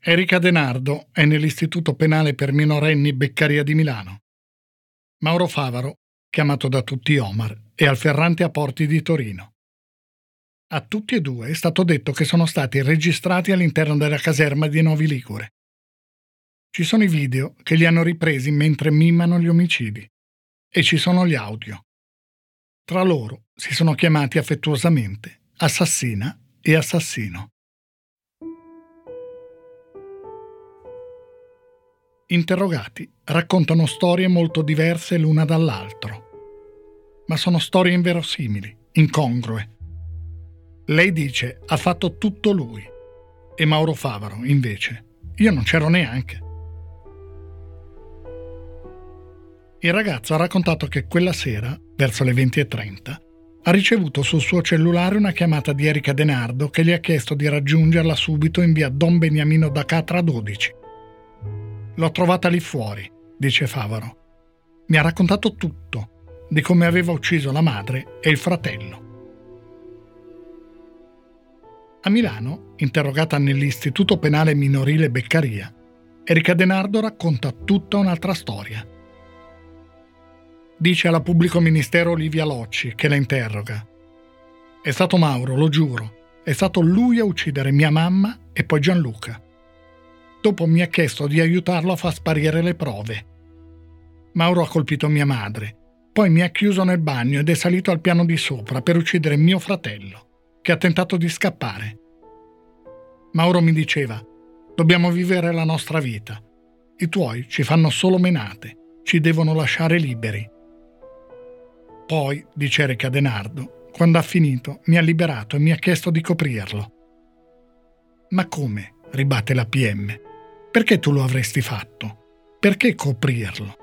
Erika Denardo è nell'Istituto Penale per minorenni Beccaria di Milano. Mauro Favaro, chiamato da tutti Omar, è al Ferrante a Porti di Torino. A tutti e due è stato detto che sono stati registrati all'interno della caserma di Novi Ligure. Ci sono i video che li hanno ripresi mentre mimano gli omicidi e ci sono gli audio. Tra loro si sono chiamati affettuosamente assassina e assassino. Interrogati raccontano storie molto diverse l'una dall'altro, ma sono storie inverosimili, incongrue. Lei dice ha fatto tutto lui e Mauro Favaro, invece, io non c'ero neanche. Il ragazzo ha raccontato che quella sera, verso le 20.30, ha ricevuto sul suo cellulare una chiamata di Erika Denardo che gli ha chiesto di raggiungerla subito in via Don Beniamino da Catra 12. L'ho trovata lì fuori, dice Favaro. Mi ha raccontato tutto, di come aveva ucciso la madre e il fratello. A Milano, interrogata nell'Istituto Penale Minorile Beccaria, Erika Denardo racconta tutta un'altra storia. Dice alla pubblico ministero Olivia Locci, che la interroga. È stato Mauro, lo giuro. È stato lui a uccidere mia mamma e poi Gianluca. Dopo mi ha chiesto di aiutarlo a far sparire le prove. Mauro ha colpito mia madre, poi mi ha chiuso nel bagno ed è salito al piano di sopra per uccidere mio fratello, che ha tentato di scappare. Mauro mi diceva, dobbiamo vivere la nostra vita. I tuoi ci fanno solo menate, ci devono lasciare liberi. Poi, dice Erika Denardo, quando ha finito, mi ha liberato e mi ha chiesto di coprirlo. Ma come? ribatte la PM. Perché tu lo avresti fatto? Perché coprirlo?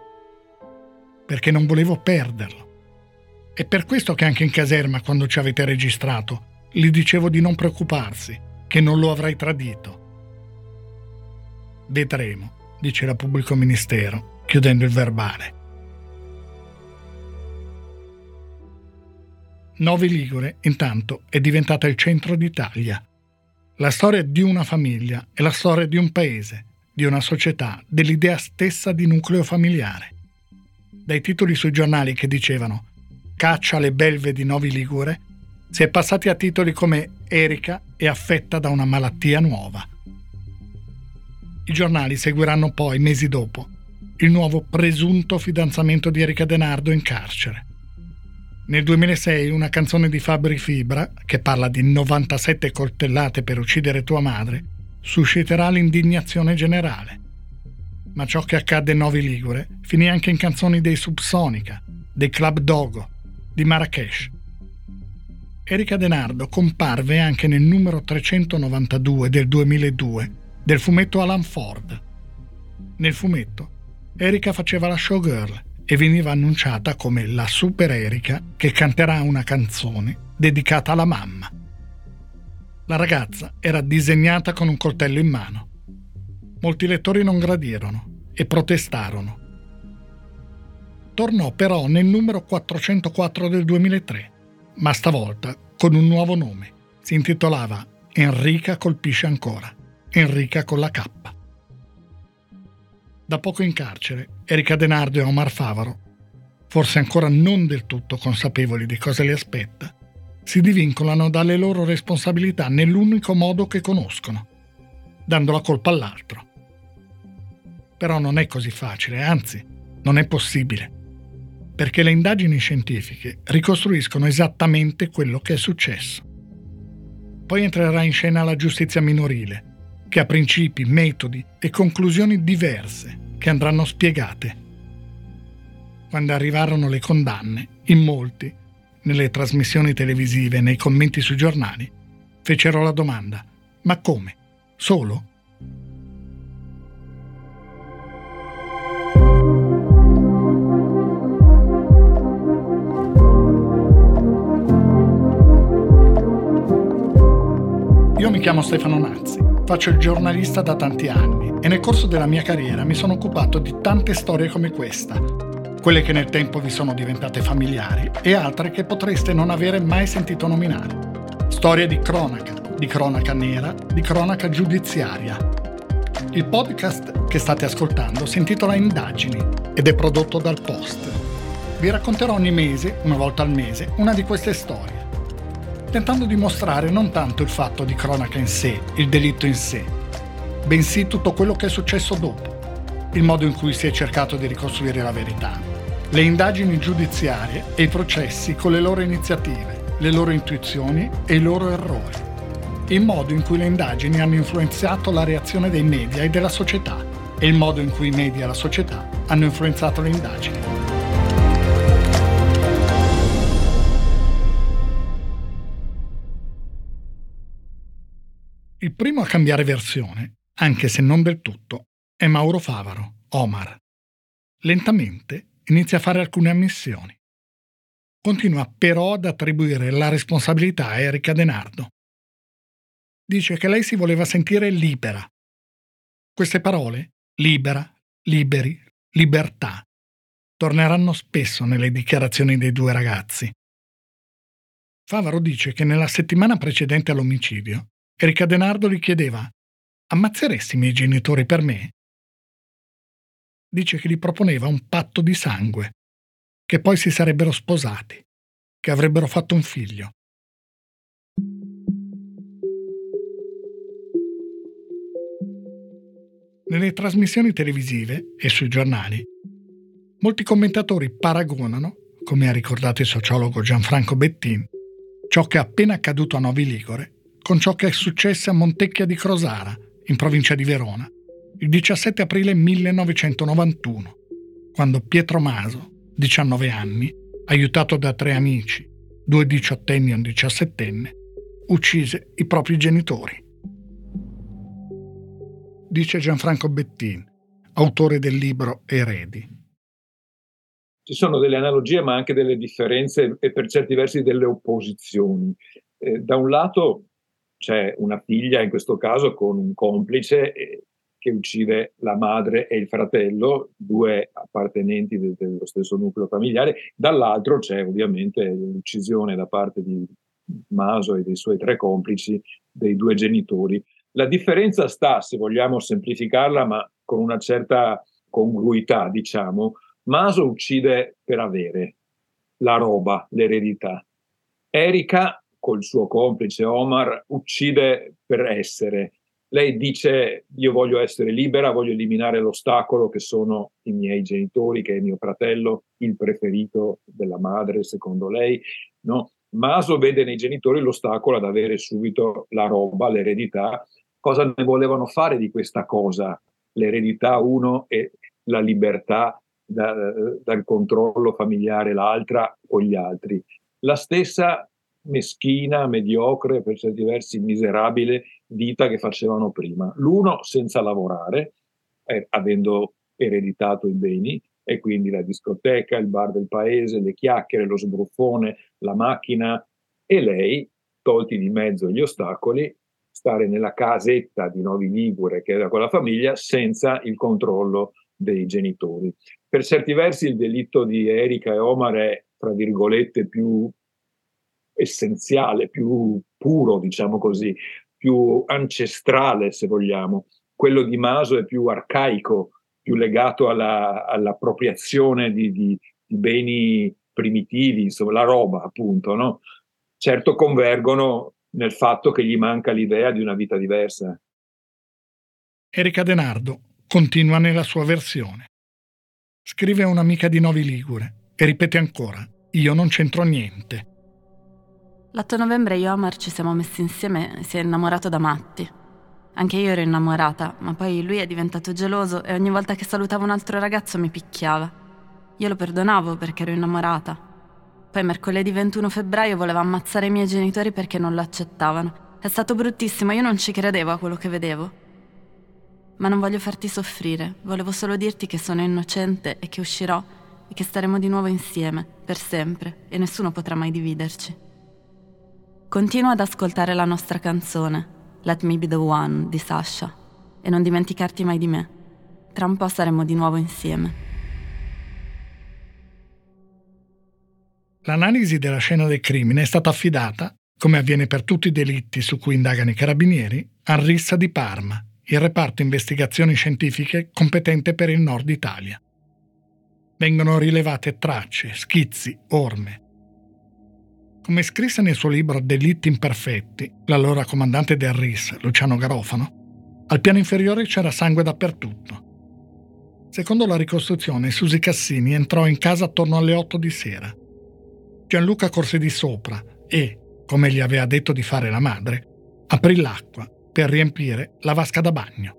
Perché non volevo perderlo. È per questo che anche in caserma, quando ci avete registrato, gli dicevo di non preoccuparsi, che non lo avrei tradito. Vedremo, dice la pubblico ministero, chiudendo il verbale. Novi Ligure, intanto, è diventata il centro d'Italia. La storia di una famiglia è la storia di un paese, di una società, dell'idea stessa di nucleo familiare. Dai titoli sui giornali che dicevano Caccia le belve di Novi Ligure, si è passati a titoli come Erika è affetta da una malattia nuova. I giornali seguiranno poi, mesi dopo, il nuovo presunto fidanzamento di Erika Denardo in carcere. Nel 2006 una canzone di Fabri Fibra, che parla di 97 coltellate per uccidere tua madre, susciterà l'indignazione generale. Ma ciò che accadde in Novi Ligure finì anche in canzoni dei Subsonica, dei Club Dogo, di Marrakesh. Erika Denardo comparve anche nel numero 392 del 2002 del fumetto Alan Ford. Nel fumetto, Erika faceva la showgirl e veniva annunciata come la super Erika che canterà una canzone dedicata alla mamma. La ragazza era disegnata con un coltello in mano. Molti lettori non gradirono e protestarono. Tornò però nel numero 404 del 2003, ma stavolta con un nuovo nome. Si intitolava Enrica colpisce ancora. Enrica con la K. Da poco in carcere, Erika Denardo e Omar Favaro, forse ancora non del tutto consapevoli di cosa li aspetta, si divincolano dalle loro responsabilità nell'unico modo che conoscono, dando la colpa all'altro. Però non è così facile, anzi, non è possibile, perché le indagini scientifiche ricostruiscono esattamente quello che è successo. Poi entrerà in scena la giustizia minorile, che ha principi, metodi e conclusioni diverse che andranno spiegate. Quando arrivarono le condanne, in molti nelle trasmissioni televisive, nei commenti sui giornali, fecero la domanda, ma come? Solo? Io mi chiamo Stefano Nazzi, faccio il giornalista da tanti anni e nel corso della mia carriera mi sono occupato di tante storie come questa, quelle che nel tempo vi sono diventate familiari e altre che potreste non avere mai sentito nominare. Storie di cronaca, di cronaca nera, di cronaca giudiziaria. Il podcast che state ascoltando si intitola Indagini ed è prodotto dal Post. Vi racconterò ogni mese, una volta al mese, una di queste storie tentando di mostrare non tanto il fatto di cronaca in sé, il delitto in sé, bensì tutto quello che è successo dopo, il modo in cui si è cercato di ricostruire la verità, le indagini giudiziarie e i processi con le loro iniziative, le loro intuizioni e i loro errori, il modo in cui le indagini hanno influenzato la reazione dei media e della società e il modo in cui i media e la società hanno influenzato le indagini. Il primo a cambiare versione, anche se non del tutto, è Mauro Favaro, Omar. Lentamente inizia a fare alcune ammissioni. Continua però ad attribuire la responsabilità a Erika Denardo. Dice che lei si voleva sentire libera. Queste parole, libera, liberi, libertà, torneranno spesso nelle dichiarazioni dei due ragazzi. Favaro dice che nella settimana precedente all'omicidio Erika Denardo gli chiedeva Ammazzeresti i miei genitori per me? Dice che gli proponeva un patto di sangue, che poi si sarebbero sposati, che avrebbero fatto un figlio. Nelle trasmissioni televisive e sui giornali, molti commentatori paragonano, come ha ricordato il sociologo Gianfranco Bettin, ciò che è appena accaduto a Novi Ligure con ciò che è successo a Montecchia di Crosara, in provincia di Verona, il 17 aprile 1991, quando Pietro Maso, 19 anni, aiutato da tre amici, due diciottenni e un diciassettenne, uccise i propri genitori. Dice Gianfranco Bettin, autore del libro Eredi. Ci sono delle analogie ma anche delle differenze e per certi versi delle opposizioni. Eh, da un lato c'è una figlia, in questo caso, con un complice eh, che uccide la madre e il fratello, due appartenenti de- dello stesso nucleo familiare, dall'altro c'è ovviamente l'uccisione da parte di Maso e dei suoi tre complici dei due genitori. La differenza sta, se vogliamo semplificarla, ma con una certa congruità, diciamo, Maso uccide per avere la roba, l'eredità. Erika col suo complice Omar, uccide per essere. Lei dice io voglio essere libera, voglio eliminare l'ostacolo che sono i miei genitori, che è mio fratello, il preferito della madre, secondo lei. No? Maso vede nei genitori l'ostacolo ad avere subito la roba, l'eredità. Cosa ne volevano fare di questa cosa? L'eredità uno e la libertà da, dal controllo familiare l'altra con gli altri. La stessa meschina, mediocre, per certi versi miserabile vita che facevano prima. L'uno senza lavorare, eh, avendo ereditato i beni, e quindi la discoteca, il bar del paese, le chiacchiere, lo sbruffone, la macchina, e lei, tolti di mezzo gli ostacoli, stare nella casetta di Novi Ligure, che era con la famiglia, senza il controllo dei genitori. Per certi versi il delitto di Erika e Omar è, tra virgolette, più essenziale, più puro, diciamo così, più ancestrale, se vogliamo. Quello di Maso è più arcaico, più legato alla, all'appropriazione di, di, di, beni primitivi, insomma, la roba, appunto, no? Certo convergono nel fatto che gli manca l'idea di una vita diversa. Erika Denardo continua nella sua versione. Scrive a un'amica di Novi Ligure e ripete ancora: Io non c'entro niente. L'8 novembre io e Omar ci siamo messi insieme e si è innamorato da matti. Anche io ero innamorata, ma poi lui è diventato geloso e ogni volta che salutavo un altro ragazzo mi picchiava. Io lo perdonavo perché ero innamorata. Poi mercoledì 21 febbraio voleva ammazzare i miei genitori perché non lo accettavano. È stato bruttissimo, io non ci credevo a quello che vedevo. Ma non voglio farti soffrire, volevo solo dirti che sono innocente e che uscirò e che staremo di nuovo insieme, per sempre, e nessuno potrà mai dividerci. Continua ad ascoltare la nostra canzone. Let Me Be the One di Sasha e non dimenticarti mai di me. Tra un po' saremo di nuovo insieme. L'analisi della scena del crimine è stata affidata, come avviene per tutti i delitti su cui indagano i carabinieri, al RISSA di Parma, il reparto investigazioni scientifiche competente per il nord Italia. Vengono rilevate tracce, schizzi, orme. Come scrisse nel suo libro Delitti imperfetti, l'allora comandante del RIS, Luciano Garofano, al piano inferiore c'era sangue dappertutto. Secondo la ricostruzione, Susi Cassini entrò in casa attorno alle 8 di sera. Gianluca corse di sopra e, come gli aveva detto di fare la madre, aprì l'acqua per riempire la vasca da bagno.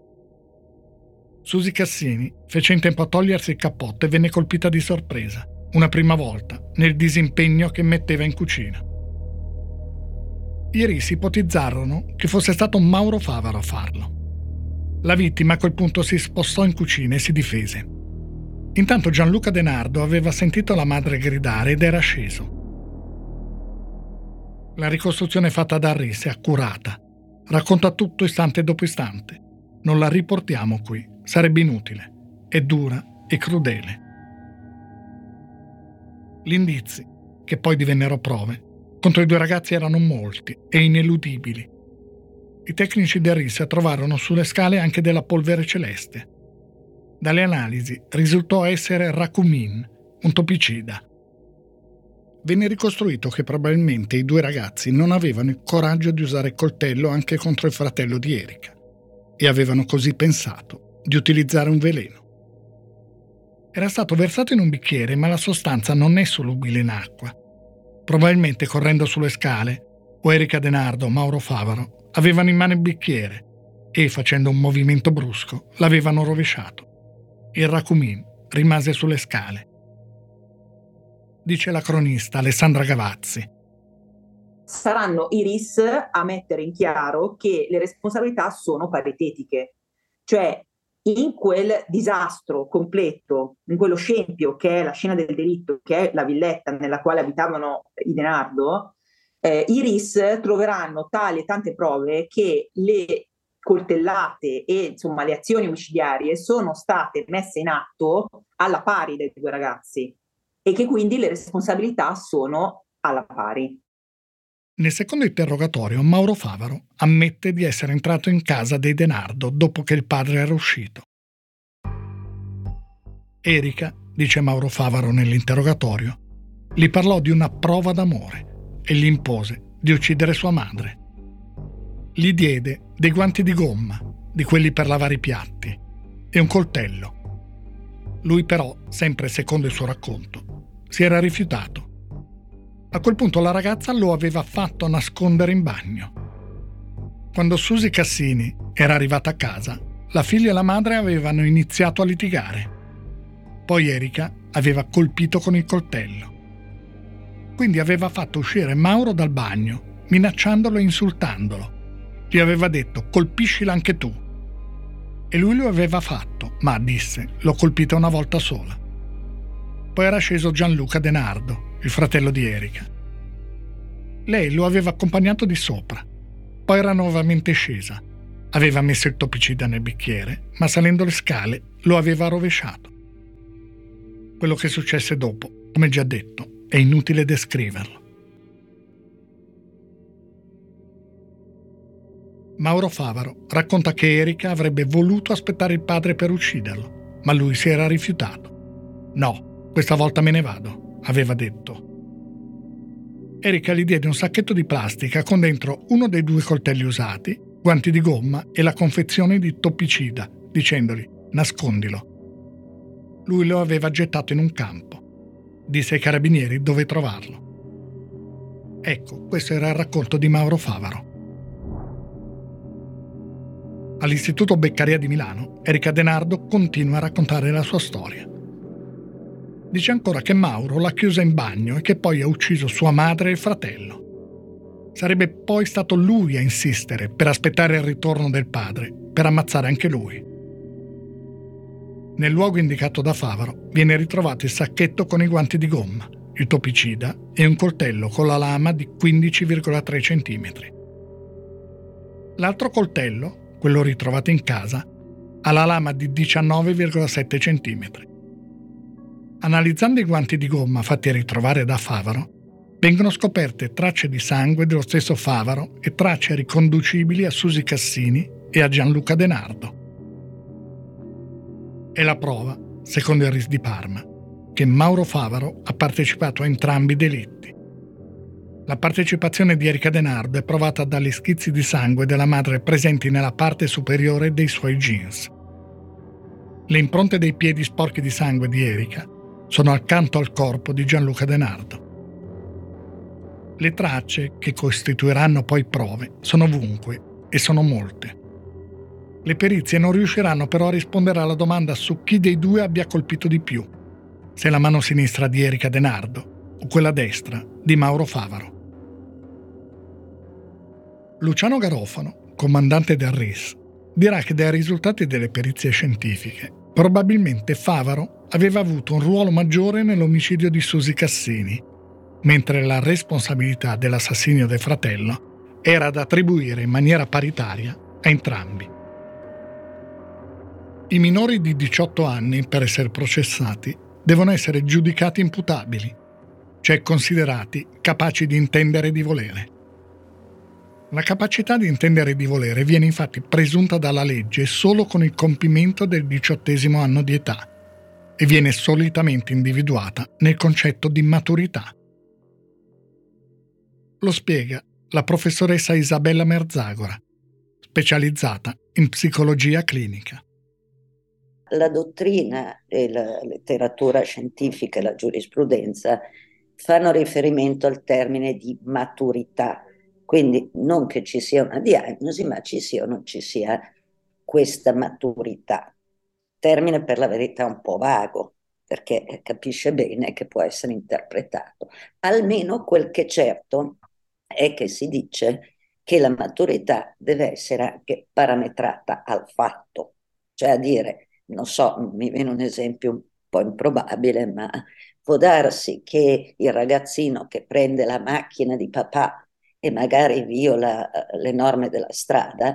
Susi Cassini fece in tempo a togliersi il cappotto e venne colpita di sorpresa, una prima volta, nel disimpegno che metteva in cucina. I risi ipotizzarono che fosse stato Mauro Favaro a farlo. La vittima a quel punto si spostò in cucina e si difese. Intanto Gianluca Denardo aveva sentito la madre gridare ed era sceso. La ricostruzione fatta da Arris è accurata. Racconta tutto istante dopo istante. Non la riportiamo qui, sarebbe inutile. È dura e crudele. Gli indizi, che poi divennero prove, contro i due ragazzi erano molti e ineludibili. I tecnici del RIS trovarono sulle scale anche della polvere celeste. Dalle analisi risultò essere racumin, un topicida, venne ricostruito che probabilmente i due ragazzi non avevano il coraggio di usare il coltello anche contro il fratello di Erika e avevano così pensato di utilizzare un veleno. Era stato versato in un bicchiere, ma la sostanza non è solubile in acqua. Probabilmente correndo sulle scale, o Erika Denardo Mauro Favaro avevano in mano il bicchiere e, facendo un movimento brusco, l'avevano rovesciato. Il racumin rimase sulle scale dice la cronista Alessandra Gavazzi. Saranno i RIS a mettere in chiaro che le responsabilità sono paritetiche, cioè in quel disastro completo, in quello scempio che è la scena del delitto, che è la villetta nella quale abitavano i Denardo, eh, i RIS troveranno tali e tante prove che le coltellate e insomma le azioni omicidiarie sono state messe in atto alla pari dei due ragazzi e che quindi le responsabilità sono alla pari. Nel secondo interrogatorio Mauro Favaro ammette di essere entrato in casa dei Denardo dopo che il padre era uscito. Erika, dice Mauro Favaro nell'interrogatorio, gli parlò di una prova d'amore e gli impose di uccidere sua madre. Gli diede dei guanti di gomma, di quelli per lavare i piatti, e un coltello. Lui però, sempre secondo il suo racconto, si era rifiutato. A quel punto la ragazza lo aveva fatto nascondere in bagno. Quando Susi Cassini era arrivata a casa, la figlia e la madre avevano iniziato a litigare. Poi Erika aveva colpito con il coltello. Quindi aveva fatto uscire Mauro dal bagno, minacciandolo e insultandolo. Gli aveva detto colpiscila anche tu. E lui lo aveva fatto, ma disse l'ho colpita una volta sola. Poi era sceso Gianluca Denardo, il fratello di Erika. Lei lo aveva accompagnato di sopra. Poi era nuovamente scesa. Aveva messo il topicida nel bicchiere, ma salendo le scale lo aveva rovesciato. Quello che successe dopo, come già detto, è inutile descriverlo. Mauro Favaro racconta che Erika avrebbe voluto aspettare il padre per ucciderlo, ma lui si era rifiutato. No, questa volta me ne vado, aveva detto. Erika gli diede un sacchetto di plastica con dentro uno dei due coltelli usati, guanti di gomma e la confezione di toppicida, dicendogli nascondilo. Lui lo aveva gettato in un campo. Disse ai carabinieri dove trovarlo. Ecco, questo era il racconto di Mauro Favaro. All'Istituto Beccaria di Milano, Erika Denardo continua a raccontare la sua storia. Dice ancora che Mauro l'ha chiusa in bagno e che poi ha ucciso sua madre e il fratello. Sarebbe poi stato lui a insistere per aspettare il ritorno del padre, per ammazzare anche lui. Nel luogo indicato da Favaro viene ritrovato il sacchetto con i guanti di gomma, il topicida e un coltello con la lama di 15,3 cm. L'altro coltello, quello ritrovato in casa, ha la lama di 19,7 cm. Analizzando i guanti di gomma fatti ritrovare da Favaro, vengono scoperte tracce di sangue dello stesso Favaro e tracce riconducibili a Susi Cassini e a Gianluca Denardo. È la prova, secondo il RIS di Parma, che Mauro Favaro ha partecipato a entrambi i delitti. La partecipazione di Erika Denardo è provata dagli schizzi di sangue della madre presenti nella parte superiore dei suoi jeans. Le impronte dei piedi sporchi di sangue di Erika sono accanto al corpo di Gianluca Denardo. Le tracce, che costituiranno poi prove, sono ovunque e sono molte. Le perizie non riusciranno però a rispondere alla domanda su chi dei due abbia colpito di più, se la mano sinistra di Erika Denardo o quella destra di Mauro Favaro. Luciano Garofano, comandante del RIS, dirà che dai risultati delle perizie scientifiche, probabilmente Favaro aveva avuto un ruolo maggiore nell'omicidio di Susi Cassini, mentre la responsabilità dell'assassinio del fratello era da attribuire in maniera paritaria a entrambi. I minori di 18 anni, per essere processati, devono essere giudicati imputabili, cioè considerati capaci di intendere e di volere. La capacità di intendere e di volere viene infatti presunta dalla legge solo con il compimento del diciottesimo anno di età e viene solitamente individuata nel concetto di maturità. Lo spiega la professoressa Isabella Merzagora, specializzata in psicologia clinica la dottrina e la letteratura scientifica e la giurisprudenza fanno riferimento al termine di maturità, quindi non che ci sia una diagnosi, ma ci sia o non ci sia questa maturità. Termine per la verità un po' vago, perché capisce bene che può essere interpretato. Almeno quel che è certo è che si dice che la maturità deve essere anche parametrata al fatto, cioè a dire non so, mi viene un esempio un po' improbabile, ma può darsi che il ragazzino che prende la macchina di papà e magari viola eh, le norme della strada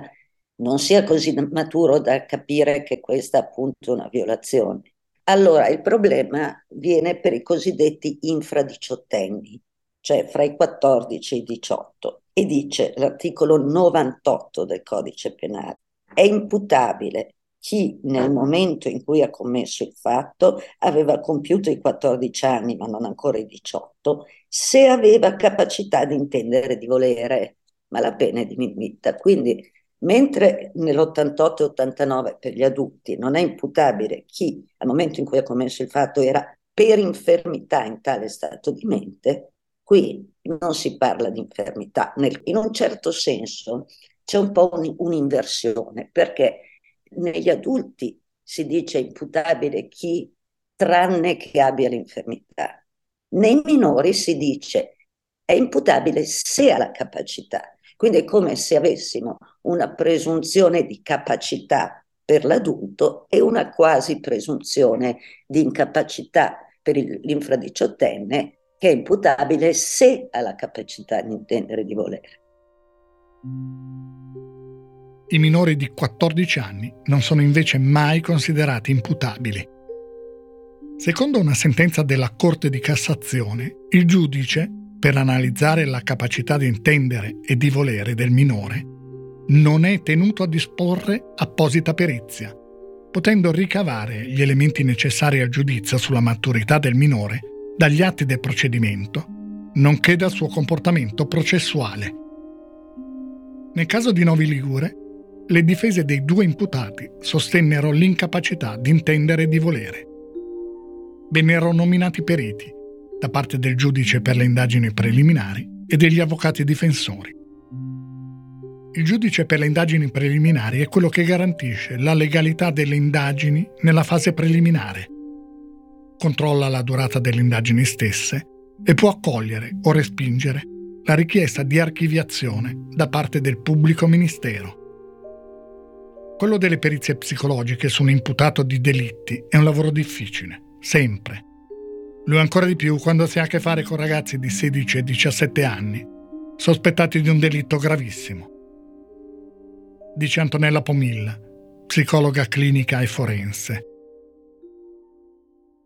non sia così maturo da capire che questa è appunto una violazione. Allora il problema viene per i cosiddetti infradiciottenni, cioè fra i 14 e i 18, e dice l'articolo 98 del codice penale. È imputabile chi nel momento in cui ha commesso il fatto aveva compiuto i 14 anni ma non ancora i 18, se aveva capacità di intendere di volere, ma la pena è diminuita. Quindi mentre nell'88 89 per gli adulti non è imputabile chi al momento in cui ha commesso il fatto era per infermità in tale stato di mente, qui non si parla di infermità. in un certo senso c'è un po' un'inversione perché negli adulti si dice imputabile chi tranne che abbia l'infermità. Nei minori si dice è imputabile se ha la capacità. Quindi è come se avessimo una presunzione di capacità per l'adulto e una quasi presunzione di incapacità per l'infradiciottenne che è imputabile se ha la capacità di intendere di volere i minori di 14 anni non sono invece mai considerati imputabili. Secondo una sentenza della Corte di Cassazione, il giudice, per analizzare la capacità di intendere e di volere del minore, non è tenuto a disporre apposita perizia, potendo ricavare gli elementi necessari al giudizio sulla maturità del minore dagli atti del procedimento, nonché dal suo comportamento processuale. Nel caso di Novi Ligure, le difese dei due imputati sostennero l'incapacità di intendere e di volere. Vennero nominati periti da parte del giudice per le indagini preliminari e degli avvocati difensori. Il giudice per le indagini preliminari è quello che garantisce la legalità delle indagini nella fase preliminare, controlla la durata delle indagini stesse e può accogliere o respingere la richiesta di archiviazione da parte del pubblico ministero. Quello delle perizie psicologiche su un imputato di delitti è un lavoro difficile, sempre. Lo è ancora di più quando si ha a che fare con ragazzi di 16 e 17 anni, sospettati di un delitto gravissimo. dice Antonella Pomilla, psicologa clinica e forense.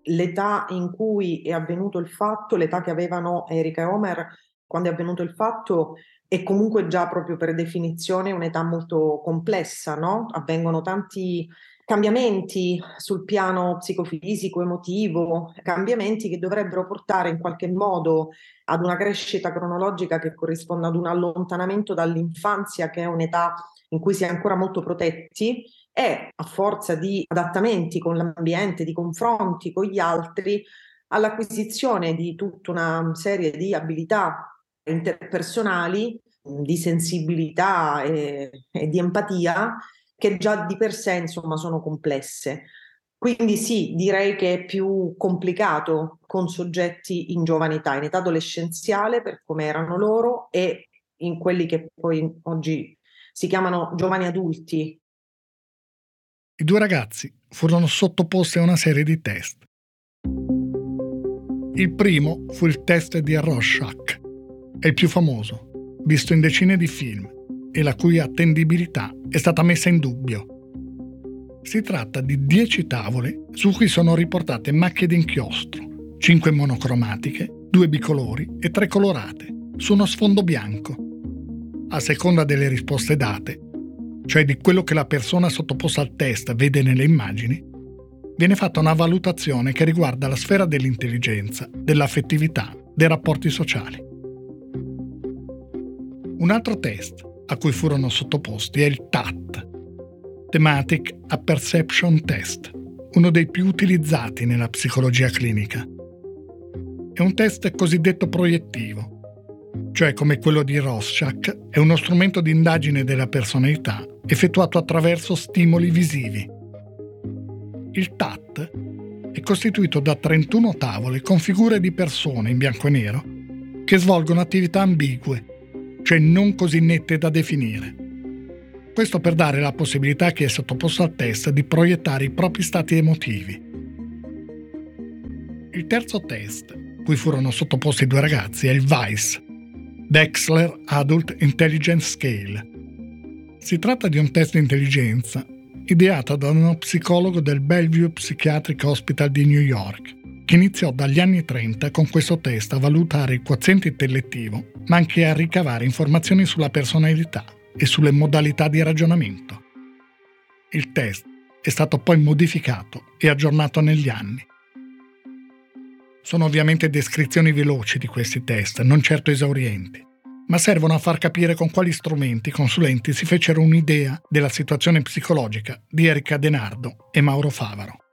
L'età in cui è avvenuto il fatto, l'età che avevano Erika e Omer quando è avvenuto il fatto, è comunque già proprio per definizione un'età molto complessa, no? Avvengono tanti cambiamenti sul piano psicofisico, emotivo, cambiamenti che dovrebbero portare in qualche modo ad una crescita cronologica che corrisponda ad un allontanamento dall'infanzia, che è un'età in cui si è ancora molto protetti, e a forza di adattamenti con l'ambiente, di confronti con gli altri, all'acquisizione di tutta una serie di abilità interpersonali, di sensibilità e, e di empatia che già di per sé insomma sono complesse. Quindi sì, direi che è più complicato con soggetti in giovane età, in età adolescenziale per come erano loro e in quelli che poi oggi si chiamano giovani adulti. I due ragazzi furono sottoposti a una serie di test. Il primo fu il test di Rorschach, è il più famoso, visto in decine di film e la cui attendibilità è stata messa in dubbio. Si tratta di 10 tavole su cui sono riportate macchie d'inchiostro, 5 monocromatiche, 2 bicolori e 3 colorate, su uno sfondo bianco. A seconda delle risposte date, cioè di quello che la persona sottoposta al test vede nelle immagini, viene fatta una valutazione che riguarda la sfera dell'intelligenza, dell'affettività, dei rapporti sociali. Un altro test a cui furono sottoposti è il TAT, Thematic Apperception Test, uno dei più utilizzati nella psicologia clinica. È un test cosiddetto proiettivo, cioè come quello di Rorschach, è uno strumento di indagine della personalità effettuato attraverso stimoli visivi. Il TAT è costituito da 31 tavole con figure di persone in bianco e nero che svolgono attività ambigue cioè non così nette da definire. Questo per dare la possibilità a chi è sottoposto al test di proiettare i propri stati emotivi. Il terzo test, cui furono sottoposti due ragazzi, è il VICE, Dexler Adult Intelligence Scale. Si tratta di un test di intelligenza ideato da uno psicologo del Bellevue Psychiatric Hospital di New York che iniziò dagli anni 30 con questo test a valutare il quoziente intellettivo, ma anche a ricavare informazioni sulla personalità e sulle modalità di ragionamento. Il test è stato poi modificato e aggiornato negli anni. Sono ovviamente descrizioni veloci di questi test, non certo esaurienti, ma servono a far capire con quali strumenti i consulenti si fecero un'idea della situazione psicologica di Erika Denardo e Mauro Favaro.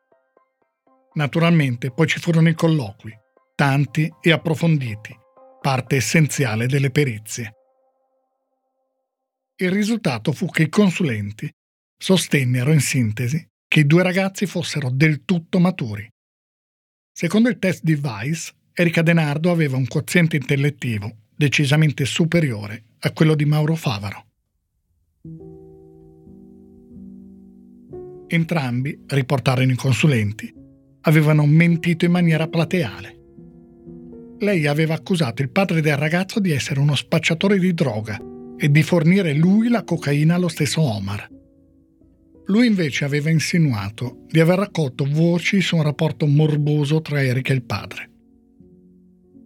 Naturalmente poi ci furono i colloqui, tanti e approfonditi, parte essenziale delle perizie. Il risultato fu che i consulenti sostennero in sintesi che i due ragazzi fossero del tutto maturi. Secondo il test di Weiss, Erika Denardo aveva un quoziente intellettivo decisamente superiore a quello di Mauro Favaro. Entrambi, riportarono i consulenti, avevano mentito in maniera plateale. Lei aveva accusato il padre del ragazzo di essere uno spacciatore di droga e di fornire lui la cocaina allo stesso Omar. Lui invece aveva insinuato di aver raccolto voci su un rapporto morboso tra Eric e il padre.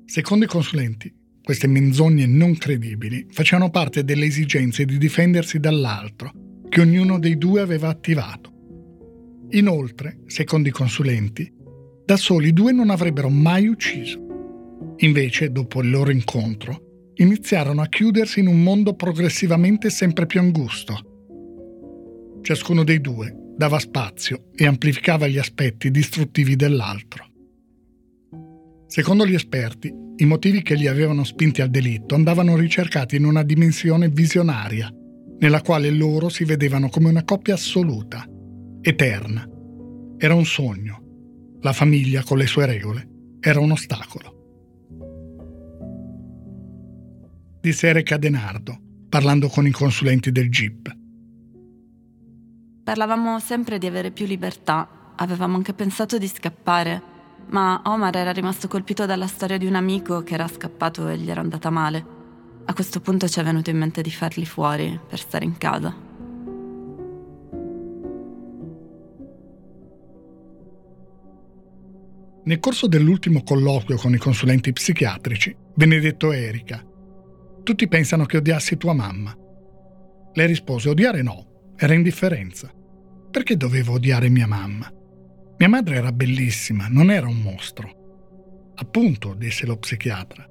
Secondo i consulenti, queste menzogne non credibili facevano parte delle esigenze di difendersi dall'altro che ognuno dei due aveva attivato Inoltre, secondo i consulenti, da soli i due non avrebbero mai ucciso. Invece, dopo il loro incontro, iniziarono a chiudersi in un mondo progressivamente sempre più angusto. Ciascuno dei due dava spazio e amplificava gli aspetti distruttivi dell'altro. Secondo gli esperti, i motivi che li avevano spinti al delitto andavano ricercati in una dimensione visionaria, nella quale loro si vedevano come una coppia assoluta, eterna. Era un sogno. La famiglia con le sue regole era un ostacolo. Disse Erika Denardo, parlando con i consulenti del GIP. Parlavamo sempre di avere più libertà, avevamo anche pensato di scappare, ma Omar era rimasto colpito dalla storia di un amico che era scappato e gli era andata male. A questo punto ci è venuto in mente di farli fuori per stare in casa. Nel corso dell'ultimo colloquio con i consulenti psichiatrici, venne detto a Erika, tutti pensano che odiassi tua mamma. Lei rispose, odiare no, era indifferenza. Perché dovevo odiare mia mamma? Mia madre era bellissima, non era un mostro. Appunto, disse lo psichiatra.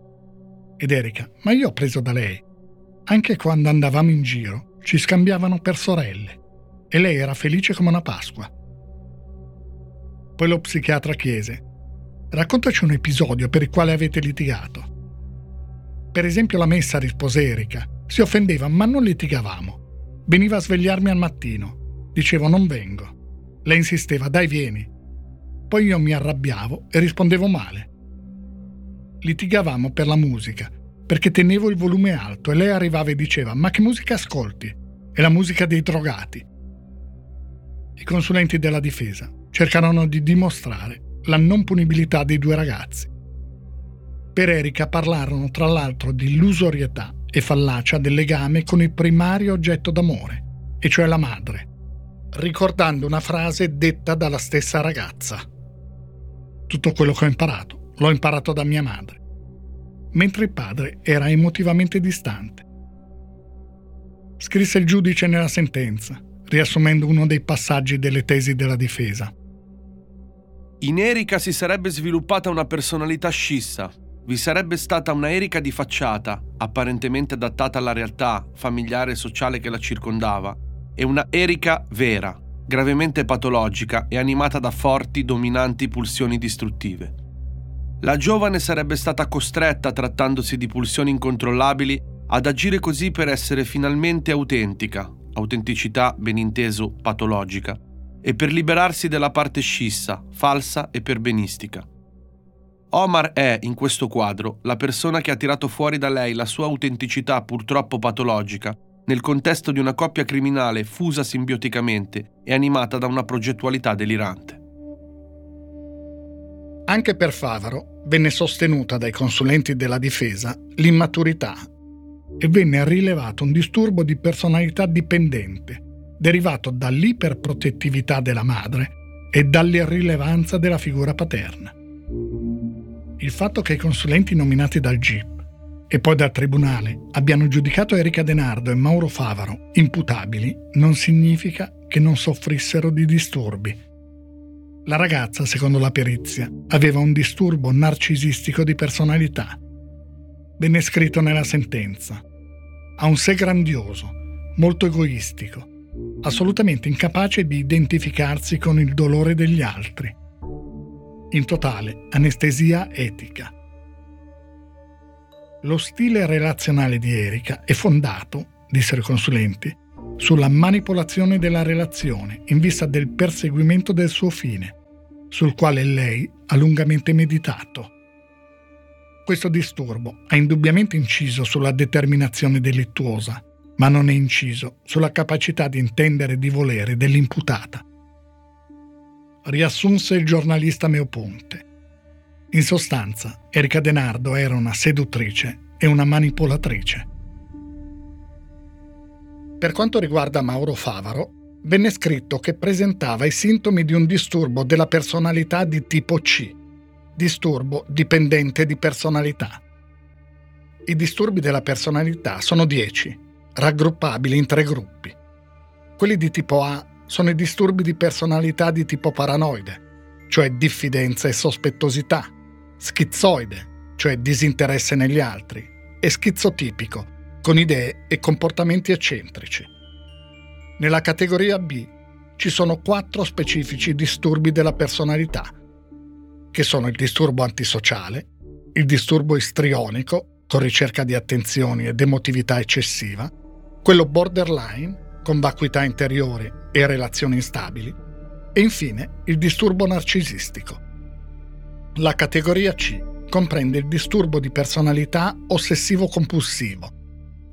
Ed Erika, ma io ho preso da lei. Anche quando andavamo in giro, ci scambiavano per sorelle. E lei era felice come una Pasqua. Poi lo psichiatra chiese, raccontaci un episodio per il quale avete litigato. Per esempio la messa, rispose Erika. Si offendeva, ma non litigavamo. Veniva a svegliarmi al mattino. Dicevo non vengo. Lei insisteva, dai vieni. Poi io mi arrabbiavo e rispondevo male. Litigavamo per la musica, perché tenevo il volume alto e lei arrivava e diceva ma che musica ascolti? È la musica dei drogati. I consulenti della difesa cercarono di dimostrare la non punibilità dei due ragazzi. Per Erika parlarono tra l'altro di illusorietà e fallacia del legame con il primario oggetto d'amore, e cioè la madre, ricordando una frase detta dalla stessa ragazza. Tutto quello che ho imparato l'ho imparato da mia madre, mentre il padre era emotivamente distante. Scrisse il giudice nella sentenza, riassumendo uno dei passaggi delle tesi della difesa. In Erika si sarebbe sviluppata una personalità scissa. Vi sarebbe stata una Erika di facciata, apparentemente adattata alla realtà familiare e sociale che la circondava, e una Erika vera, gravemente patologica e animata da forti, dominanti pulsioni distruttive. La giovane sarebbe stata costretta, trattandosi di pulsioni incontrollabili, ad agire così per essere finalmente autentica, autenticità ben inteso patologica, e per liberarsi della parte scissa, falsa e perbenistica. Omar è, in questo quadro, la persona che ha tirato fuori da lei la sua autenticità purtroppo patologica nel contesto di una coppia criminale fusa simbioticamente e animata da una progettualità delirante. Anche per Favaro venne sostenuta dai consulenti della difesa l'immaturità e venne rilevato un disturbo di personalità dipendente derivato dall'iperprotettività della madre e dall'irrilevanza della figura paterna. Il fatto che i consulenti nominati dal GIP e poi dal Tribunale abbiano giudicato Erika Denardo e Mauro Favaro imputabili non significa che non soffrissero di disturbi. La ragazza, secondo la perizia, aveva un disturbo narcisistico di personalità. Venne scritto nella sentenza. Ha un sé grandioso, molto egoistico, assolutamente incapace di identificarsi con il dolore degli altri. In totale anestesia etica. Lo stile relazionale di Erika è fondato, dissero i consulenti, sulla manipolazione della relazione in vista del perseguimento del suo fine, sul quale lei ha lungamente meditato. Questo disturbo ha indubbiamente inciso sulla determinazione delittuosa, ma non è inciso sulla capacità di intendere e di volere dell'imputata. Riassunse il giornalista Meoponte. In sostanza, Erika Denardo era una seduttrice e una manipolatrice. Per quanto riguarda Mauro Favaro, venne scritto che presentava i sintomi di un disturbo della personalità di tipo C, disturbo dipendente di personalità. I disturbi della personalità sono 10 raggruppabili in tre gruppi. Quelli di tipo A sono i disturbi di personalità di tipo paranoide, cioè diffidenza e sospettosità, schizoide, cioè disinteresse negli altri, e schizotipico, con idee e comportamenti eccentrici. Nella categoria B ci sono quattro specifici disturbi della personalità, che sono il disturbo antisociale, il disturbo istrionico, con ricerca di attenzioni ed emotività eccessiva, quello borderline, con vacuità interiore e relazioni instabili, e infine il disturbo narcisistico. La categoria C comprende il disturbo di personalità ossessivo-compulsivo,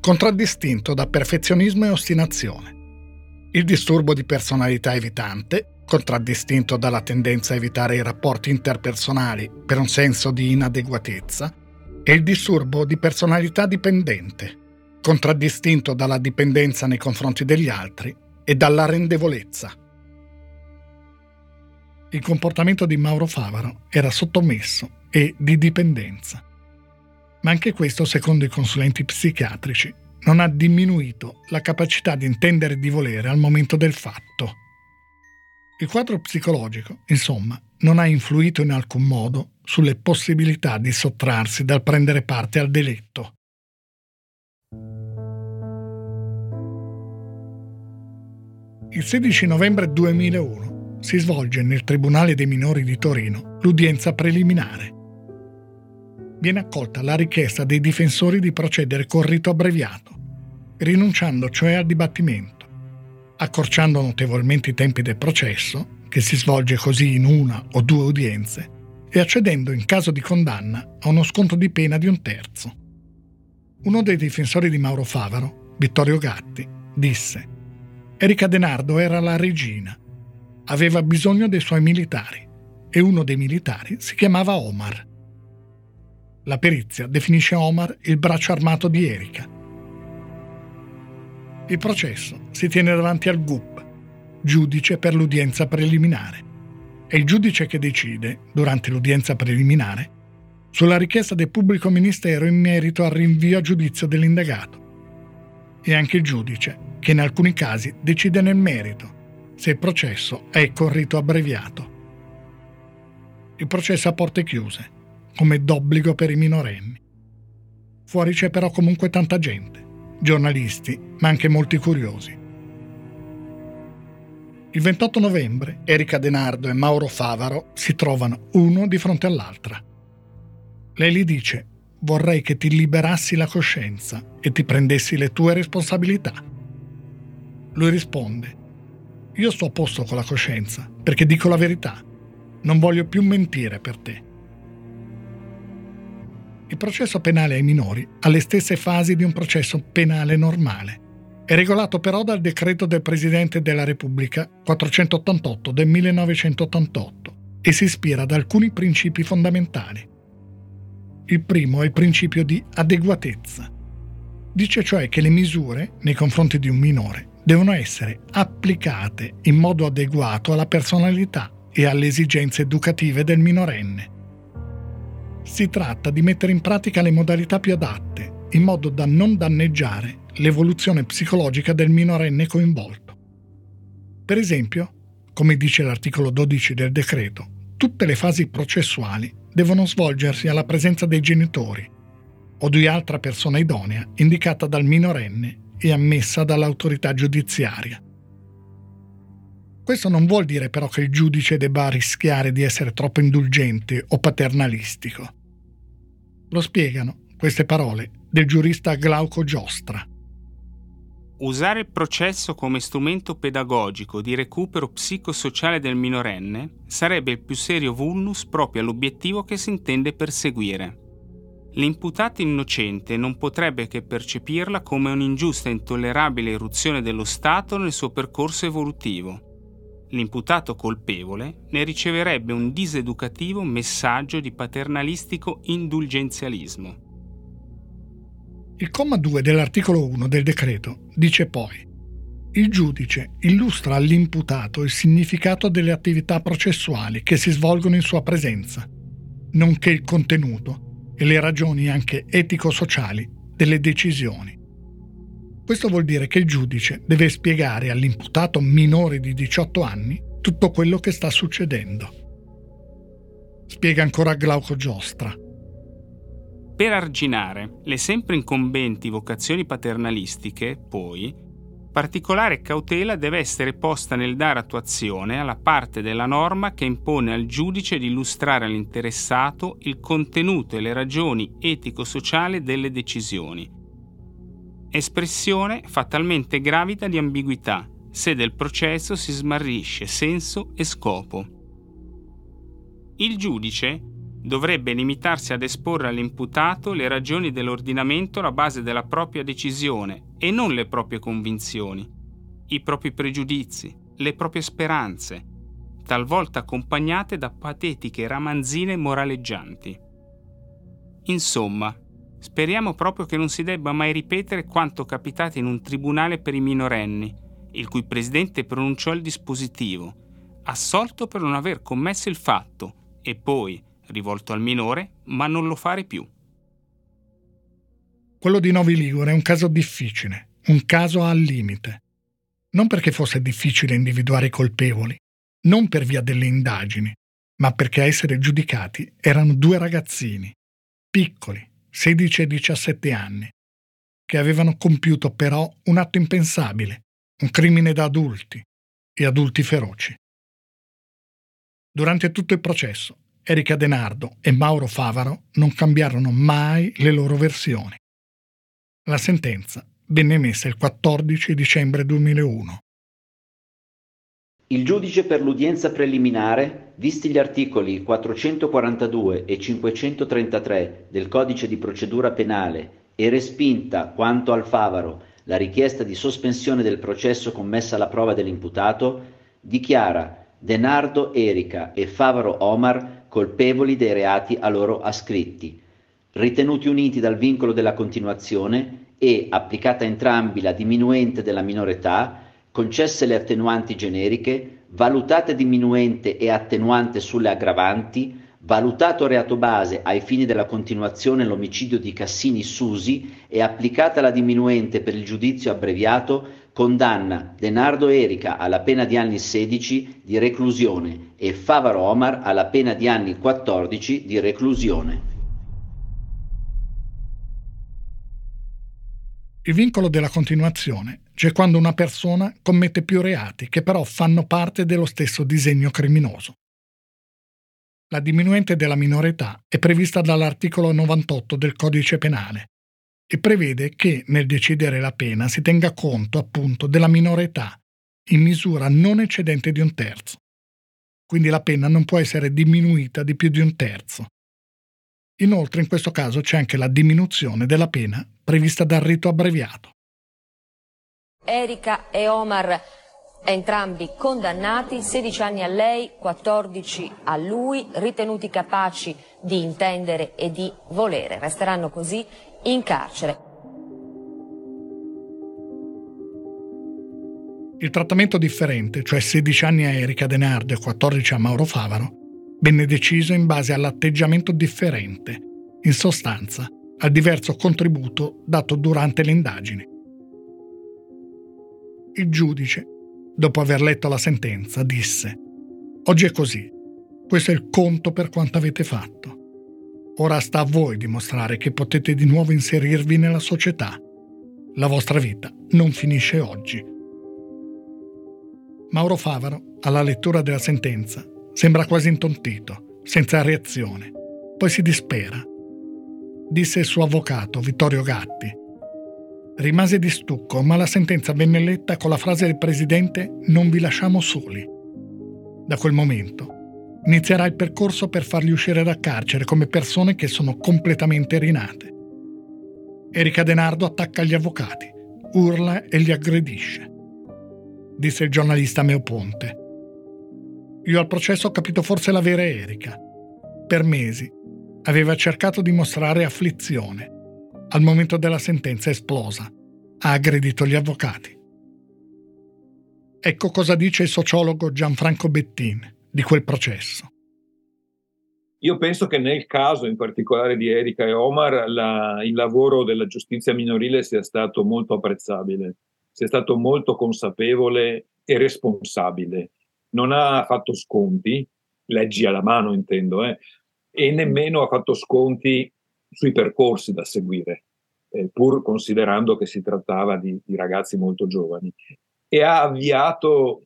contraddistinto da perfezionismo e ostinazione. Il disturbo di personalità evitante, contraddistinto dalla tendenza a evitare i rapporti interpersonali per un senso di inadeguatezza, e il disturbo di personalità dipendente, contraddistinto dalla dipendenza nei confronti degli altri e dalla rendevolezza. Il comportamento di Mauro Favaro era sottomesso e di dipendenza. Ma anche questo, secondo i consulenti psichiatrici, non ha diminuito la capacità di intendere e di volere al momento del fatto. Il quadro psicologico, insomma, non ha influito in alcun modo sulle possibilità di sottrarsi dal prendere parte al delitto. Il 16 novembre 2001 si svolge nel Tribunale dei minori di Torino l'udienza preliminare. Viene accolta la richiesta dei difensori di procedere con rito abbreviato, rinunciando cioè al dibattimento, accorciando notevolmente i tempi del processo, che si svolge così in una o due udienze, e accedendo in caso di condanna a uno sconto di pena di un terzo. Uno dei difensori di Mauro Favaro, Vittorio Gatti, disse Erika Denardo era la regina. Aveva bisogno dei suoi militari e uno dei militari si chiamava Omar. La perizia definisce Omar il braccio armato di Erika. Il processo si tiene davanti al GUP, giudice per l'udienza preliminare. È il giudice che decide, durante l'udienza preliminare, sulla richiesta del pubblico ministero in merito al rinvio a giudizio dell'indagato. È anche il giudice che in alcuni casi decide nel merito se il processo è con rito abbreviato. Il processo a porte chiuse, come d'obbligo per i minorenni. Fuori c'è però comunque tanta gente, giornalisti, ma anche molti curiosi. Il 28 novembre Erika Denardo e Mauro Favaro si trovano uno di fronte all'altra. Lei gli dice vorrei che ti liberassi la coscienza e ti prendessi le tue responsabilità. Lui risponde, io sto a posto con la coscienza perché dico la verità, non voglio più mentire per te. Il processo penale ai minori ha le stesse fasi di un processo penale normale. È regolato però dal decreto del Presidente della Repubblica 488 del 1988 e si ispira ad alcuni principi fondamentali. Il primo è il principio di adeguatezza. Dice cioè che le misure nei confronti di un minore devono essere applicate in modo adeguato alla personalità e alle esigenze educative del minorenne. Si tratta di mettere in pratica le modalità più adatte, in modo da non danneggiare l'evoluzione psicologica del minorenne coinvolto. Per esempio, come dice l'articolo 12 del decreto, tutte le fasi processuali devono svolgersi alla presenza dei genitori o di altra persona idonea indicata dal minorenne e ammessa dall'autorità giudiziaria. Questo non vuol dire però che il giudice debba rischiare di essere troppo indulgente o paternalistico. Lo spiegano queste parole del giurista Glauco Giostra. Usare il processo come strumento pedagogico di recupero psicosociale del minorenne sarebbe il più serio vulnus proprio all'obiettivo che si intende perseguire l'imputato innocente non potrebbe che percepirla come un'ingiusta e intollerabile eruzione dello Stato nel suo percorso evolutivo. L'imputato colpevole ne riceverebbe un diseducativo messaggio di paternalistico indulgenzialismo. Il comma 2 dell'articolo 1 del decreto dice poi il giudice illustra all'imputato il significato delle attività processuali che si svolgono in sua presenza, nonché il contenuto e le ragioni anche etico-sociali delle decisioni. Questo vuol dire che il giudice deve spiegare all'imputato minore di 18 anni tutto quello che sta succedendo. Spiega ancora Glauco Giostra. Per arginare le sempre incombenti vocazioni paternalistiche, poi, Particolare cautela deve essere posta nel dare attuazione alla parte della norma che impone al giudice di illustrare all'interessato il contenuto e le ragioni etico-sociali delle decisioni. Espressione fatalmente gravida di ambiguità se del processo si smarrisce senso e scopo. Il giudice dovrebbe limitarsi ad esporre all'imputato le ragioni dell'ordinamento alla base della propria decisione e non le proprie convinzioni, i propri pregiudizi, le proprie speranze, talvolta accompagnate da patetiche ramanzine moraleggianti. Insomma, speriamo proprio che non si debba mai ripetere quanto capitato in un tribunale per i minorenni, il cui presidente pronunciò il dispositivo, assolto per non aver commesso il fatto e poi rivolto al minore, ma non lo fare più. Quello di Novi Ligure è un caso difficile, un caso al limite. Non perché fosse difficile individuare i colpevoli, non per via delle indagini, ma perché a essere giudicati erano due ragazzini, piccoli, 16 e 17 anni, che avevano compiuto però un atto impensabile, un crimine da adulti e adulti feroci. Durante tutto il processo, Erika Denardo e Mauro Favaro non cambiarono mai le loro versioni. La sentenza venne emessa il 14 dicembre 2001. Il giudice per l'udienza preliminare, visti gli articoli 442 e 533 del Codice di procedura penale e respinta quanto al Favaro la richiesta di sospensione del processo commessa alla prova dell'imputato, dichiara Denardo Erika e Favaro Omar colpevoli dei reati a loro ascritti, ritenuti uniti dal vincolo della continuazione e, applicata a entrambi la diminuente della minore età, concesse le attenuanti generiche, valutate diminuente e attenuante sulle aggravanti, valutato reato base ai fini della continuazione l'omicidio di Cassini Susi e applicata la diminuente per il giudizio abbreviato, condanna Denardo Erika alla pena di anni 16 di reclusione e Favaro Omar alla pena di anni 14 di reclusione. Il vincolo della continuazione c'è quando una persona commette più reati che però fanno parte dello stesso disegno criminoso. La diminuente della minore età è prevista dall'articolo 98 del Codice Penale e prevede che nel decidere la pena si tenga conto appunto della minore età in misura non eccedente di un terzo. Quindi la pena non può essere diminuita di più di un terzo. Inoltre in questo caso c'è anche la diminuzione della pena prevista dal rito abbreviato. Erika e Omar entrambi condannati, 16 anni a lei, 14 a lui, ritenuti capaci di intendere e di volere. Resteranno così in carcere. Il trattamento differente, cioè 16 anni a Erika Denardo e 14 a Mauro Favaro, venne deciso in base all'atteggiamento differente, in sostanza al diverso contributo dato durante le indagini. Il giudice Dopo aver letto la sentenza, disse, Oggi è così, questo è il conto per quanto avete fatto. Ora sta a voi dimostrare che potete di nuovo inserirvi nella società. La vostra vita non finisce oggi. Mauro Favaro, alla lettura della sentenza, sembra quasi intontito, senza reazione. Poi si dispera. Disse il suo avvocato, Vittorio Gatti, Rimase di stucco, ma la sentenza venne letta con la frase del presidente Non vi lasciamo soli. Da quel momento inizierà il percorso per farli uscire da carcere come persone che sono completamente rinate. Erika Denardo attacca gli avvocati, urla e li aggredisce. Disse il giornalista Meoponte. Io al processo ho capito forse la vera Erika. Per mesi aveva cercato di mostrare afflizione al momento della sentenza esplosa. Ha aggredito gli avvocati. Ecco cosa dice il sociologo Gianfranco Bettin di quel processo. Io penso che nel caso in particolare di Erika e Omar la, il lavoro della giustizia minorile sia stato molto apprezzabile, sia stato molto consapevole e responsabile. Non ha fatto sconti, leggi alla mano intendo, eh, e nemmeno ha fatto sconti sui percorsi da seguire, eh, pur considerando che si trattava di, di ragazzi molto giovani. E ha avviato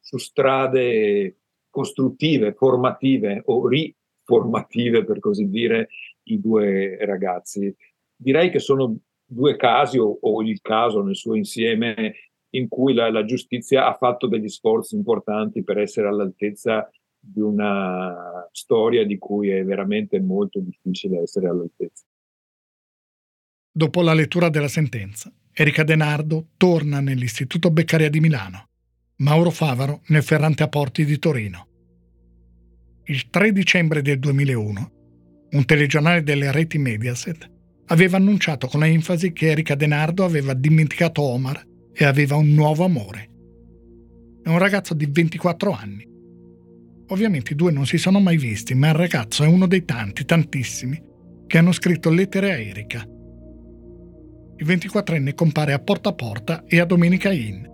su strade costruttive, formative o riformative, per così dire, i due ragazzi. Direi che sono due casi, o, o il caso nel suo insieme, in cui la, la, giustizia ha fatto degli sforzi importanti per essere all'altezza di una storia di cui è veramente molto difficile essere all'altezza. Dopo la lettura della sentenza, Erika Denardo torna nell'Istituto Beccaria di Milano, Mauro Favaro nel Ferrante a Porti di Torino. Il 3 dicembre del 2001, un telegiornale delle reti Mediaset aveva annunciato con enfasi che Erika Denardo aveva dimenticato Omar e aveva un nuovo amore. È un ragazzo di 24 anni Ovviamente i due non si sono mai visti, ma il ragazzo è uno dei tanti, tantissimi, che hanno scritto lettere a Erika. Il 24enne compare a Porta a Porta e a Domenica Inn.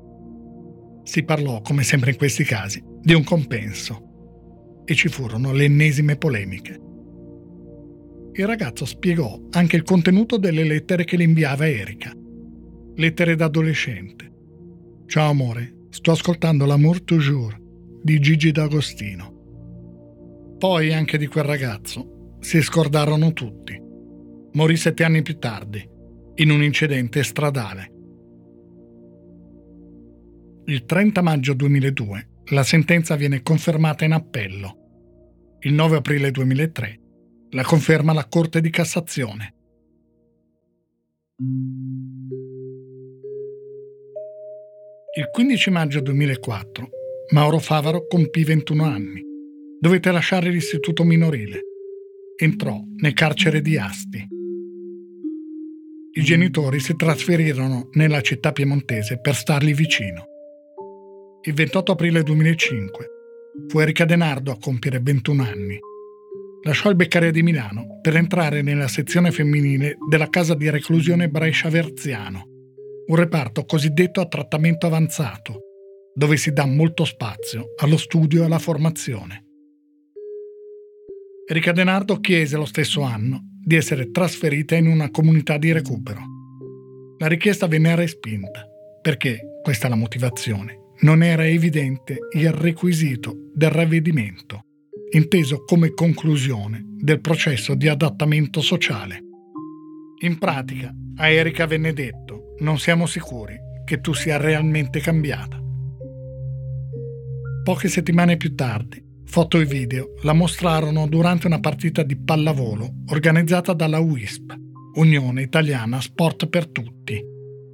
Si parlò, come sempre in questi casi, di un compenso e ci furono le ennesime polemiche. Il ragazzo spiegò anche il contenuto delle lettere che le inviava Erika. Lettere d'adolescente. Ciao amore, sto ascoltando L'amour toujours di Gigi D'Agostino. Poi anche di quel ragazzo si scordarono tutti. Morì sette anni più tardi, in un incidente stradale. Il 30 maggio 2002 la sentenza viene confermata in appello. Il 9 aprile 2003 la conferma la Corte di Cassazione. Il 15 maggio 2004 Mauro Favaro compì 21 anni. Dovette lasciare l'istituto minorile. Entrò nel carcere di Asti. I genitori si trasferirono nella città piemontese per stargli vicino. Il 28 aprile 2005 fu Erika Denardo a compiere 21 anni. Lasciò il Beccaria di Milano per entrare nella sezione femminile della casa di reclusione Brescia Verziano, un reparto cosiddetto a trattamento avanzato, dove si dà molto spazio allo studio e alla formazione. Erika Denardo chiese lo stesso anno di essere trasferita in una comunità di recupero. La richiesta venne respinta perché, questa è la motivazione, non era evidente il requisito del ravvedimento, inteso come conclusione del processo di adattamento sociale. In pratica, a Erika venne detto, non siamo sicuri che tu sia realmente cambiata. Poche settimane più tardi, foto e video la mostrarono durante una partita di pallavolo organizzata dalla UISP, Unione Italiana Sport per Tutti,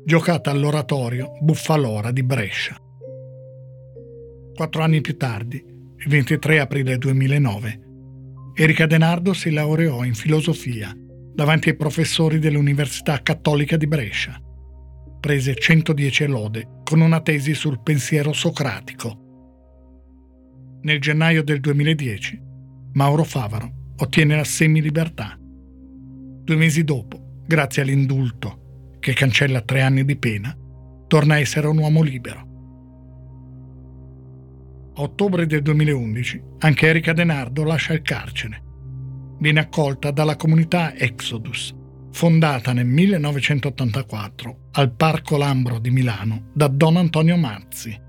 giocata all'oratorio Buffalora di Brescia. Quattro anni più tardi, il 23 aprile 2009, Erika Denardo si laureò in filosofia davanti ai professori dell'Università Cattolica di Brescia. Prese 110 lode con una tesi sul pensiero socratico nel gennaio del 2010, Mauro Favaro ottiene la semilibertà. Due mesi dopo, grazie all'indulto che cancella tre anni di pena, torna a essere un uomo libero. Ottobre del 2011 anche Erika Denardo lascia il carcere. Viene accolta dalla comunità Exodus, fondata nel 1984 al Parco Lambro di Milano da Don Antonio Mazzi.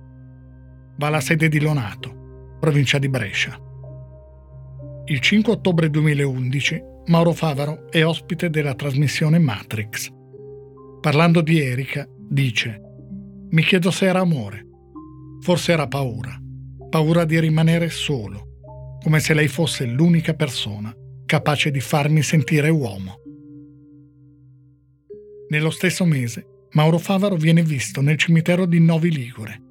Va alla sede di Lonato, provincia di Brescia. Il 5 ottobre 2011 Mauro Favaro è ospite della trasmissione Matrix. Parlando di Erika, dice Mi chiedo se era amore. Forse era paura. Paura di rimanere solo, come se lei fosse l'unica persona capace di farmi sentire uomo. Nello stesso mese, Mauro Favaro viene visto nel cimitero di Novi Ligure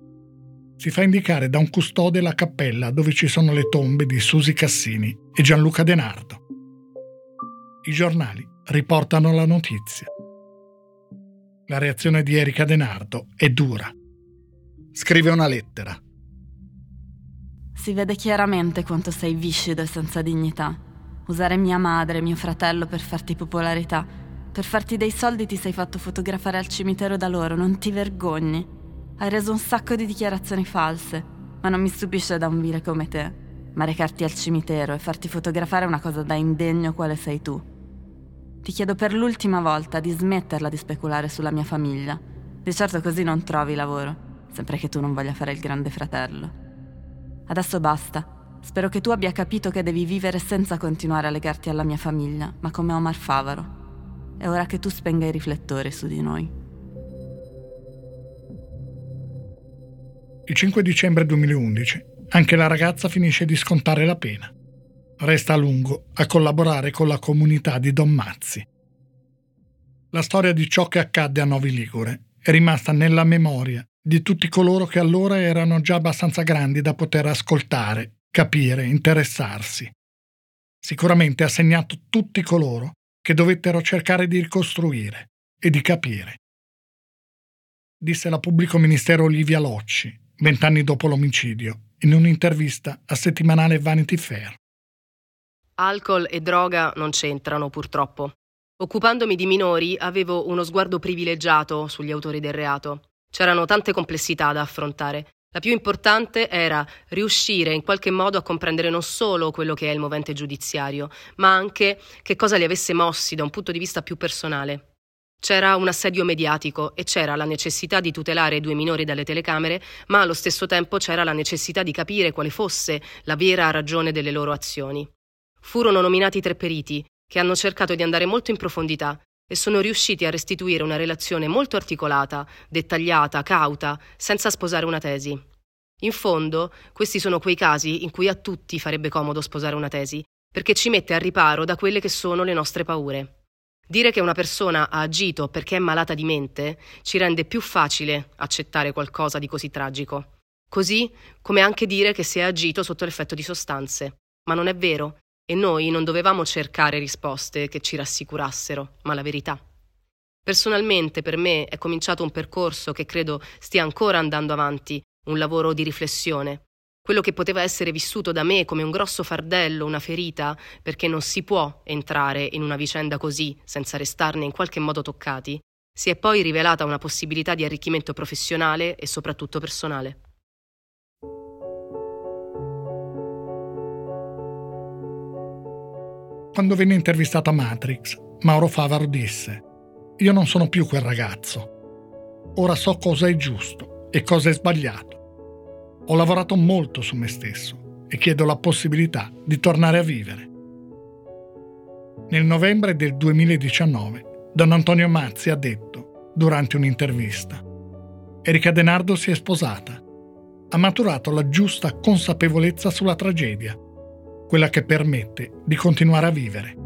si fa indicare da un custode la cappella dove ci sono le tombe di Susi Cassini e Gianluca Denardo. I giornali riportano la notizia. La reazione di Erika Denardo è dura. Scrive una lettera. Si vede chiaramente quanto sei viscido e senza dignità. Usare mia madre e mio fratello per farti popolarità. Per farti dei soldi ti sei fatto fotografare al cimitero da loro, non ti vergogni? Hai reso un sacco di dichiarazioni false, ma non mi stupisce da un vile come te. Ma recarti al cimitero e farti fotografare è una cosa da indegno quale sei tu. Ti chiedo per l'ultima volta di smetterla di speculare sulla mia famiglia. Di certo così non trovi lavoro, sempre che tu non voglia fare il grande fratello. Adesso basta. Spero che tu abbia capito che devi vivere senza continuare a legarti alla mia famiglia, ma come Omar Favaro. È ora che tu spenga i riflettori su di noi. Il 5 dicembre 2011 anche la ragazza finisce di scontare la pena. Resta a lungo a collaborare con la comunità di Don Mazzi. La storia di ciò che accadde a Novi Ligure è rimasta nella memoria di tutti coloro che allora erano già abbastanza grandi da poter ascoltare, capire, interessarsi. Sicuramente ha segnato tutti coloro che dovettero cercare di ricostruire e di capire. Disse la pubblico ministero Olivia Locci, vent'anni dopo l'omicidio, in un'intervista a settimanale Vanity Fair. Alcol e droga non c'entrano purtroppo. Occupandomi di minori avevo uno sguardo privilegiato sugli autori del reato. C'erano tante complessità da affrontare. La più importante era riuscire in qualche modo a comprendere non solo quello che è il movente giudiziario, ma anche che cosa li avesse mossi da un punto di vista più personale. C'era un assedio mediatico e c'era la necessità di tutelare i due minori dalle telecamere, ma allo stesso tempo c'era la necessità di capire quale fosse la vera ragione delle loro azioni. Furono nominati tre periti che hanno cercato di andare molto in profondità e sono riusciti a restituire una relazione molto articolata, dettagliata, cauta, senza sposare una tesi. In fondo, questi sono quei casi in cui a tutti farebbe comodo sposare una tesi, perché ci mette al riparo da quelle che sono le nostre paure. Dire che una persona ha agito perché è malata di mente ci rende più facile accettare qualcosa di così tragico. Così come anche dire che si è agito sotto l'effetto di sostanze. Ma non è vero, e noi non dovevamo cercare risposte che ci rassicurassero, ma la verità. Personalmente per me è cominciato un percorso che credo stia ancora andando avanti, un lavoro di riflessione. Quello che poteva essere vissuto da me come un grosso fardello, una ferita, perché non si può entrare in una vicenda così senza restarne in qualche modo toccati, si è poi rivelata una possibilità di arricchimento professionale e soprattutto personale. Quando venne intervistato a Matrix, Mauro Favaro disse: Io non sono più quel ragazzo. Ora so cosa è giusto e cosa è sbagliato. Ho lavorato molto su me stesso e chiedo la possibilità di tornare a vivere. Nel novembre del 2019, Don Antonio Mazzi ha detto, durante un'intervista, Erika Denardo si è sposata. Ha maturato la giusta consapevolezza sulla tragedia quella che permette di continuare a vivere.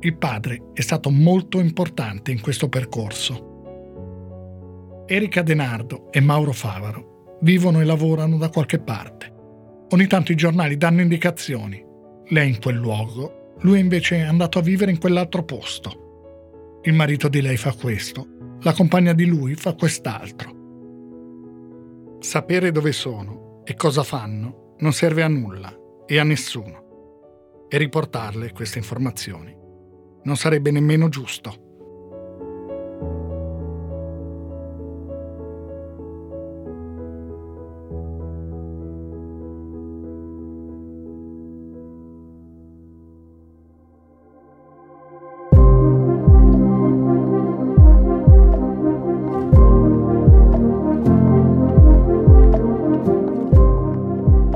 Il padre è stato molto importante in questo percorso. Erika Denardo e Mauro Favaro vivono e lavorano da qualche parte. Ogni tanto i giornali danno indicazioni. Lei in quel luogo, lui invece è andato a vivere in quell'altro posto. Il marito di lei fa questo, la compagna di lui fa quest'altro. Sapere dove sono e cosa fanno non serve a nulla e a nessuno. E riportarle queste informazioni non sarebbe nemmeno giusto.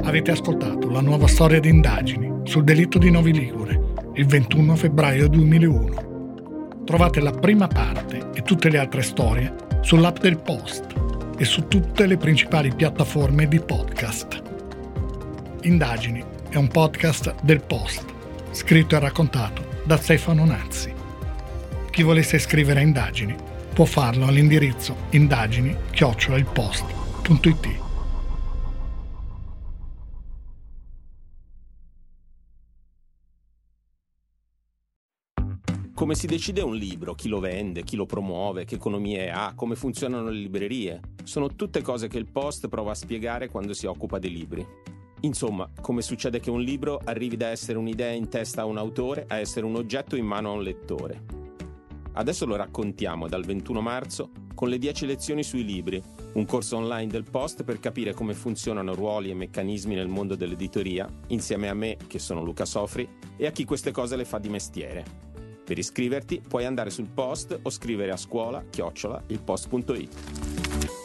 Avete ascoltato la nuova storia di indagini sul delitto di Novi Ligure il 21 febbraio 2001. Trovate la prima parte e tutte le altre storie sull'app del Post e su tutte le principali piattaforme di podcast. Indagini è un podcast del Post, scritto e raccontato da Stefano Nazzi. Chi volesse scrivere indagini può farlo all'indirizzo indagini-ilpost.it. Come si decide un libro, chi lo vende, chi lo promuove, che economie ha, come funzionano le librerie. Sono tutte cose che il Post prova a spiegare quando si occupa dei libri. Insomma, come succede che un libro arrivi da essere un'idea in testa a un autore a essere un oggetto in mano a un lettore. Adesso lo raccontiamo dal 21 marzo con le 10 lezioni sui libri, un corso online del Post per capire come funzionano ruoli e meccanismi nel mondo dell'editoria, insieme a me, che sono Luca Sofri, e a chi queste cose le fa di mestiere. Per iscriverti puoi andare sul post o scrivere a scuola chiocciola ilpost.it.